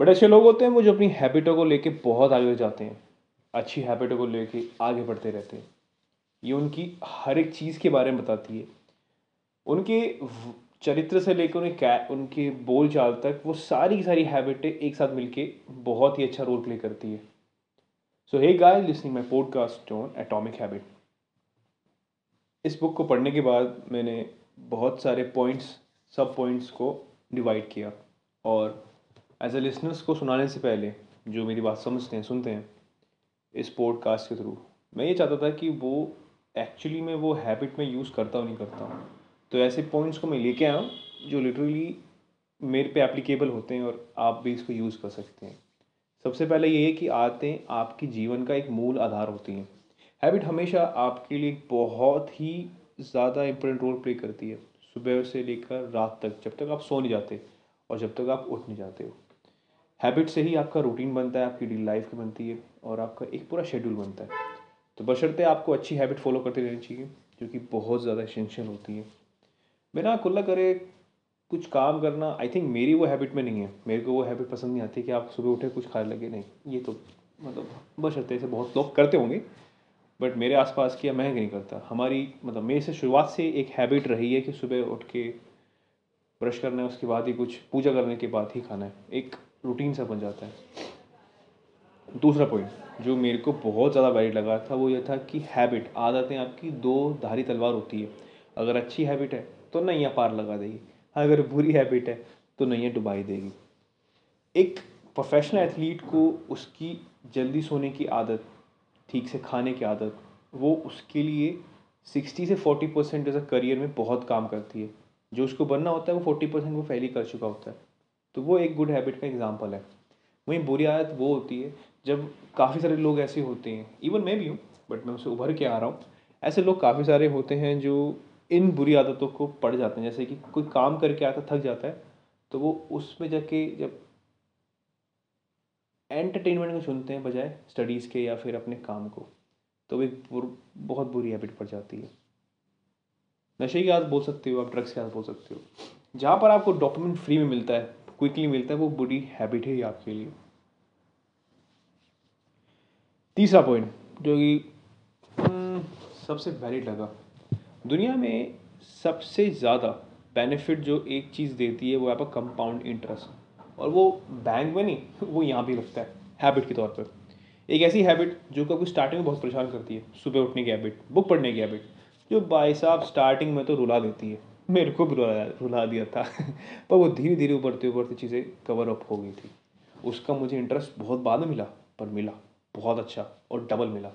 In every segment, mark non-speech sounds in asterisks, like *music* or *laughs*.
बड़े अच्छे लोग होते हैं, वो जो अपनी हैबिटों को लेके बहुत आगे जाते हैं, अच्छी हैबिटों को लेके आगे बढ़ते रहते हैं। ये उनकी हर एक चीज़ के बारे में बताती है। उनके चरित्र से लेकर उन्हें कै, उनके बोल चाल तक वो सारी की सारी हैबिटें एक साथ मिलके बहुत ही अच्छा रोल प्ले करती है। So hey guy listening my podcast on atomic habit इस बुक को पढ़ने के बाद मैंने बहुत सारे पॉइंट्स सब पॉइंट्स को डिवाइड किया और एज ए लिसनर्स को सुनाने से पहले जो मेरी बात समझते हैं, सुनते हैं, इस पॉडकास्ट के थ्रू मैं ये चाहता था कि वो एक्चुअली में वो हैबिट में यूज़ करता हूँ, नहीं करता हूँ। तो ऐसे पॉइंट्स को मैं लेके आया जो लिटरली मेरे पे एप्लीकेबल होते हैं और आप भी इसको यूज़ कर सकते हैं। सबसे पहले ये है कि आदतें आपकी जीवन का एक मूल आधार होती हैं। हैबिट हमेशा आपके लिए बहुत ही ज़्यादा इम्पोर्टेंट रोल प्ले करती है। सुबह से लेकर रात तक, जब तक आप सो नहीं जाते और जब तक आप उठ नहीं जाते हो। हैबिट से ही आपका रूटीन बनता है, आपकी डेली लाइफ की बनती है और आपका एक पूरा शेड्यूल बनता है। तो बशर्ते आपको अच्छी हैबिट फॉलो करते रहनी चाहिए, जो कि बहुत ज़्यादा इसेंशियल होती है। बिना खुल्ला करे कुछ काम करना आई थिंक मेरी वो हैबिट में नहीं है। मेरे को वो हैबिट पसंद नहीं आती कि आप सुबह उठे, कुछ खाने लगे, नहीं। ये तो मतलब बशर्ते से बहुत लोग करते होंगे बट मेरे आसपास किया मैं नहीं करता। हमारी मतलब मेरे से शुरुआत से एक हैबिट रही है कि सुबह उठ के ब्रश करना है, उसके बाद ही कुछ पूजा करने के बाद ही खाना है। एक रूटीन सा बन जाता है। दूसरा पॉइंट जो मेरे को बहुत ज़्यादा वैलिड लगा था, वो ये था कि हैबिट आदतें आपकी दो धारी तलवार होती है। अगर अच्छी हैबिट है तो नैया पार लगा देगी। अगर बुरी हैबिट है तो नैया डुबाई देगी। एक प्रोफेशनल एथलीट को उसकी जल्दी सोने की आदत, ठीक से खाने की आदत, वो उसके लिए सिक्सटी से फोर्टी परसेंट जैसा करियर में बहुत काम करती है। जो उसको बनना होता है, वो फोर्टी परसेंट वो पहले कर चुका होता है। तो वो एक गुड हैबिट का एग्ज़ाम्पल है। वहीं बुरी आदत वो होती है, जब काफ़ी सारे लोग ऐसे होते हैं। इवन मैं भी हूँ बट मैं उससे उभर के आ रहा हूँ। ऐसे लोग काफ़ी सारे होते हैं जो इन बुरी आदतों को पड़ जाते हैं। जैसे कि कोई काम करके आता, थक जाता है तो वो उसमें जाके जब एंटरटेनमेंट को चुनते हैं बजाय स्टडीज़ के या फिर अपने काम को तो एक बहुत बुरी हैबिट पड़ जाती है। नशे की आदत बोल सकते हो, आप ड्रग्स की आदत बोल सकते हो। जहाँ पर आपको डॉक्यूमेंट फ्री में मिलता है क्विकली मिलता है वो बुरी हैबिट है आपके लिए। तीसरा पॉइंट जो कि हम्म, सबसे वैलिड लगा। दुनिया में सबसे ज़्यादा बेनिफिट जो एक चीज़ देती है वो आपका कंपाउंड इंटरेस्ट और वो बैंक में नहीं वो यहाँ भी लगता है हैबिट के तौर पर एक ऐसी हैबिट जो कि आपको स्टार्टिंग में बहुत परेशान करती है सुबह उठने की हैबिट बुक पढ़ने की हैबिट जो भाई साहब स्टार्टिंग में तो रुला देती है। मेरे को भी रुला रुला दिया था। *laughs* पर वो धीरे धीरे उभरते उभरते चीज़ें कवर अप हो गई थी। उसका मुझे इंटरेस्ट बहुत बाद में मिला, पर मिला, बहुत अच्छा और डबल मिला।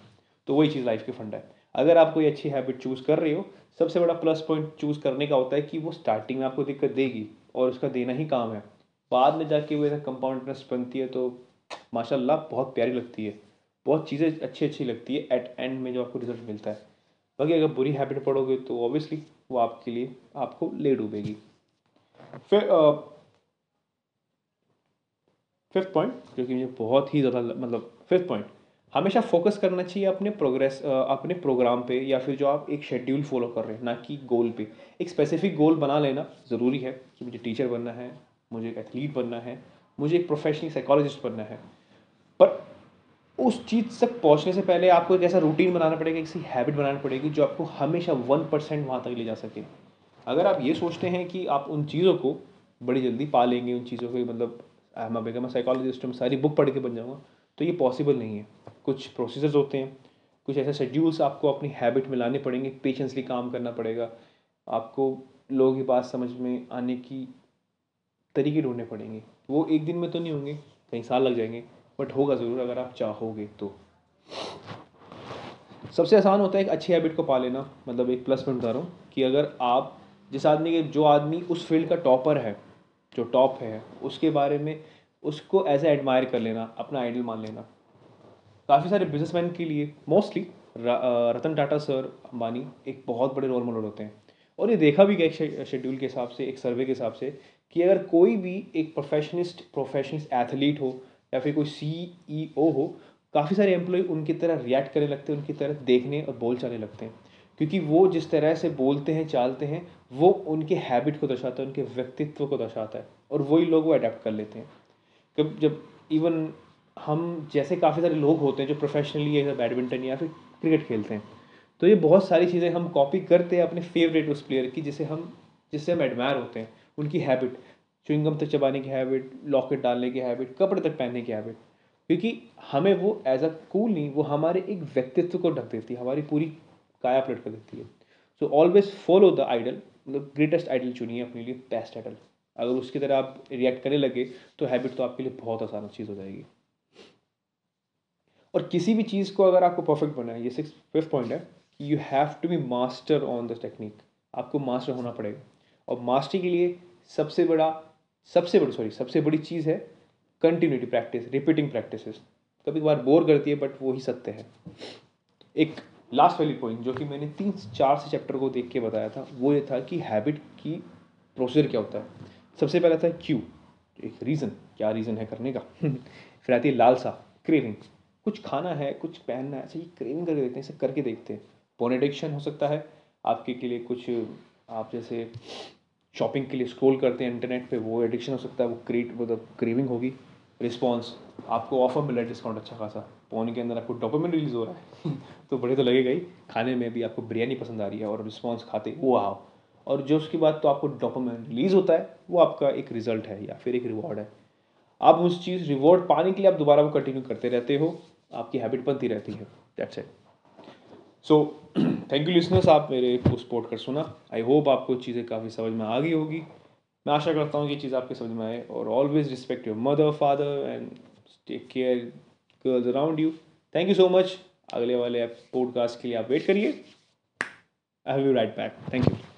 तो वही चीज़ लाइफ के फंडा है। अगर आप कोई अच्छी हैबिट चूज़ कर रहे हो, सबसे बड़ा प्लस पॉइंट चूज़ करने का होता है कि वो स्टार्टिंग में आपको दिक्कत देगी और उसका देना ही काम है। बाद में जाके वो ऐसा कंपाउंड इंटरेस्ट बनती है तो माशाल्लाह बहुत प्यारी लगती है। बहुत चीज़ें अच्छी अच्छी लगती है। एट एंड में जो आपको रिज़ल्ट मिलता है। बाकी अगर बुरी हैबिट पढ़ोगे तो ऑब्वियसली वो आपके लिए आपको ले डूबेगी फिर फिफ्थ पॉइंट जो कि मुझे बहुत ही ज़्यादा मतलब फिफ्थ पॉइंट हमेशा फोकस करना चाहिए अपने प्रोग्रेस अपने प्रोग्राम पे या फिर जो आप एक शेड्यूल फॉलो कर रहे हैं, ना कि गोल पे। एक स्पेसिफिक गोल बना लेना ज़रूरी है कि मुझे टीचर बनना है, मुझे एक एथलीट बनना है, मुझे एक प्रोफेशनल साइकोलॉजिस्ट बनना है। उस चीज़ तक पहुँचने से पहले आपको एक ऐसा रूटीन बनाना पड़ेगा ऐसी हैबिट बनानी पड़ेगी जो आपको हमेशा वन परसेंट वहाँ तक ले जा सके। अगर आप ये सोचते हैं कि आप उन चीज़ों को बड़ी जल्दी पा लेंगे, उन चीज़ों को मतलब मैं बेगम साइकोलॉजिस्ट में सारी बुक पढ़ के बन जाऊँगा तो ये पॉसिबल नहीं है। कुछ प्रोसीजर्स होते हैं, कुछ ऐसे शेड्यूल्स आपको अपनी हैबिट में लाने पड़ेंगे पेशेंसली काम करना पड़ेगा, आपको लोगों की बात समझ में आने की तरीके ढूँढने पड़ेंगे। वो एक दिन में तो नहीं होंगे कई साल लग जाएँगे बट होगा ज़रूर अगर आप चाहोगे तो। सबसे आसान होता है एक अच्छी हैबिट को पा लेना मतलब एक प्लस पॉइंट बता रहा हूँ कि अगर आप, जिस आदमी के, जो आदमी उस फ़ील्ड का टॉपर है, जो टॉप है, उसके बारे में उसको एज ए एडमायर कर लेना, अपना आइडल मान लेना। काफ़ी सारे बिजनेसमैन के लिए मोस्टली रतन टाटा सर अंबानी एक बहुत बड़े रोल मॉडल होते हैं। और ये देखा भी गया शेड्यूल के हिसाब से, एक सर्वे के हिसाब से कि अगर कोई भी एक प्रोफेशनिस्ट प्रोफेशनिस्ट एथलीट हो या फिर कोई सी ई ओ हो, काफ़ी सारे एम्प्लॉय उनकी तरह रिएक्ट करने लगते हैं, उनकी तरह देखने और बोल चालने लगते हैं। क्योंकि वो जिस तरह से बोलते हैं, चालते हैं, वो उनके हैबिट को दर्शाता है, उनके व्यक्तित्व को दर्शाता है और वही लोग वो अडेप्ट कर लेते हैं। कब, जब इवन हम जैसे काफ़ी सारे लोग होते हैं जो प्रोफेशनली ऐसा बैडमिंटन या फिर क्रिकेट खेलते हैं तो ये बहुत सारी चीज़ें हम कॉपी करते हैं अपने फेवरेट उस प्लेयर की, जिसे हम, जिससे हम एडमायर होते हैं, उनकी हैबिट च्विंगम तक चबाने की हैबिट लॉकेट डालने की हैबिट कपड़े तक पहनने की हैबिट क्योंकि हमें वो एज अ कूल नहीं, वो हमारे एक व्यक्तित्व को ढक देती है, हमारी पूरी काया पलट कर देती है। So always follow the idol मतलब ग्रेटेस्ट आइडल चुनिए अपने लिए बेस्ट आइडल अगर उसकी तरह आप रिएक्ट करने लगे तो हैबिट तो आपके लिए बहुत आसान चीज़ हो जाएगी। और किसी भी चीज़ को अगर आपको परफेक्ट बनाए ये सिक्स फिफ्थ पॉइंट है कि you have to be master on the technique आपको मास्टर होना पड़ेगा। और मास्टरी के लिए सबसे बड़ा सबसे बड़ी सॉरी सबसे बड़ी चीज़ है कंटिन्यूटी प्रैक्टिस रिपीटिंग प्रैक्टिस कभी कभार बोर करती है बट वो ही सत्य है। एक लास्ट वाली पॉइंट जो कि मैंने तीन चार से चैप्टर को देख के बताया था, वो ये था कि हैबिट की प्रोसीजर क्या होता है। सबसे पहला था क्यू एक रीज़न क्या रीज़न है करने का? *laughs* फिर आती है लालसा क्रेविंग कुछ खाना है, कुछ पहनना है ऐसे ही क्रेविंग करके देखते हैं इसे करके देखते हैं। फ़ोन एडिक्शन हो सकता है, आपके के लिए कुछ, आप जैसे शॉपिंग के लिए स्क्रॉल करते हैं इंटरनेट पे, वो एडिक्शन हो सकता है, वो क्रिएट मतलब क्रेविंग होगी। रिस्पॉन्स आपको ऑफ़र मिला है डिस्काउंट अच्छा खासा फ़ोन के अंदर आपको डॉक्यूमेंट रिलीज़ हो रहा है। *laughs* तो बढ़िया तो लगेगा ही। खाने में भी आपको बिरयानी पसंद आ रही है और रिस्पॉन्स खाते वो आओ और जो उसके बाद तो आपको डॉक्यूमेंट रिलीज़ होता है, वो आपका एक रिज़ल्ट है या फिर एक रिवॉर्ड है। आप उस चीज़ रिवॉर्ड पाने के लिए आप दोबारा वो कंटिन्यू करते रहते हो, आपकी हैबिट बनती रहती है। That's it so thank you listeners आप मेरे को सपोर्ट कर सुना. आई होप आपको चीज़ें काफ़ी समझ में आ गई होगी. मैं आशा करता हूँ कि चीज़ आपके समझ में आए और always respect your mother father and take care girls around you thank you so much अगले वाले पॉडकास्ट के लिए आप वेट करिए. I have you right back thank you